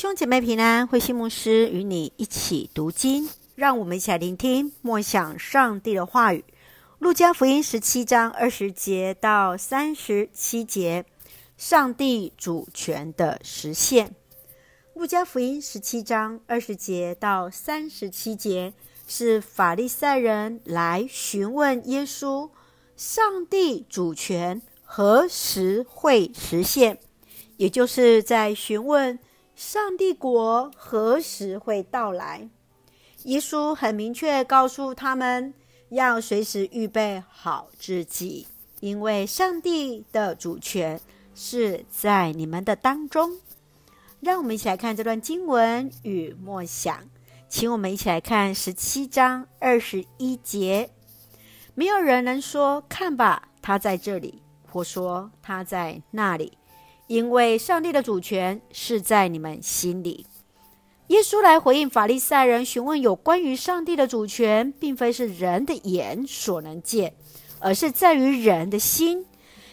兄姐妹平安，慧心牧师与你一起读经，让我们一起来聆听默想上帝的话语。路加福音十七章二十节到三十七节，上帝主权的实现。路加福音十七章二十节到三十七节是法利赛人来询问耶稣，上帝主权何时会实现？也就是在询问。上帝国何时会到来？耶稣很明确告诉他们，要随时预备好自己，因为上帝的主权是在你们的当中。让我们一起来看这段经文与默想，请我们一起来看十七章二十一节。没有人能说：“看吧，他在这里”，或说：“他在那里。”因为上帝的主权是在你们心里。耶稣来回应法利赛人询问有关于上帝的主权，并非是人的眼所能见，而是在于人的心，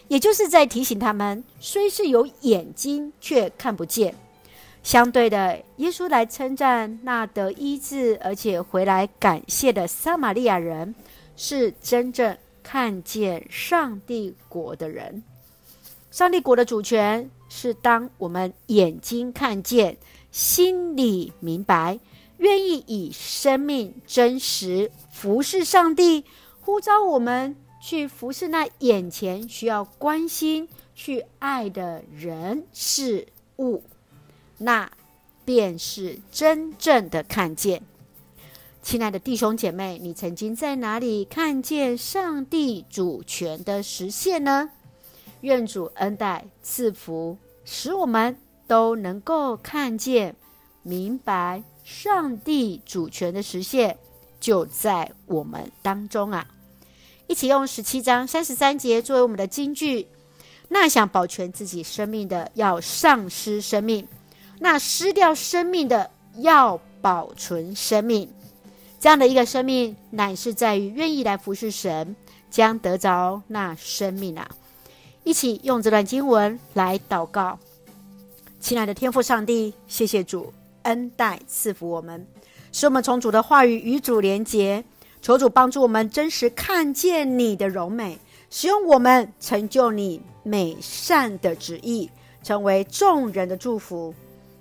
也就是在提醒他们，虽是有眼睛，却看不见。相对的，耶稣来称赞那得医治而且回来感谢的撒玛利亚人，是真正看见上帝国的人。上帝国的主权是当我们眼睛看见、心里明白、愿意以生命真实服侍上帝，呼召我们去服侍那眼前需要关心、去爱的人事物，那便是真正的看见。亲爱的弟兄姐妹，你曾经在哪里看见上帝主权的实现呢？愿主恩待赐福，使我们都能够看见、明白上帝主权的实现就在我们当中啊！一起用十七章三十三节作为我们的金句：那想保全自己生命的，要丧失生命；那失掉生命的，要保存生命。这样的一个生命，乃是在于愿意来服侍神，将得着那生命啊！一起用这段经文来祷告，亲爱的天父上帝，谢谢主恩待赐福我们，使我们从主的话语与主连结，求主帮助我们真实看见你的柔美，使用我们成就你美善的旨意，成为众人的祝福。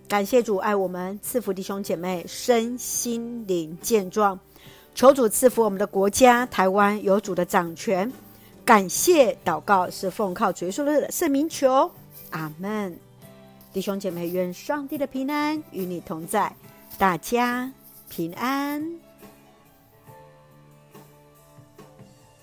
感谢主爱我们，赐福弟兄姐妹身心灵健壮，求主赐福我们的国家台湾有主的掌权。感谢祷告是奉靠主耶稣的圣名求，阿门。弟兄姐妹，愿上帝的平安与你同在，大家平安。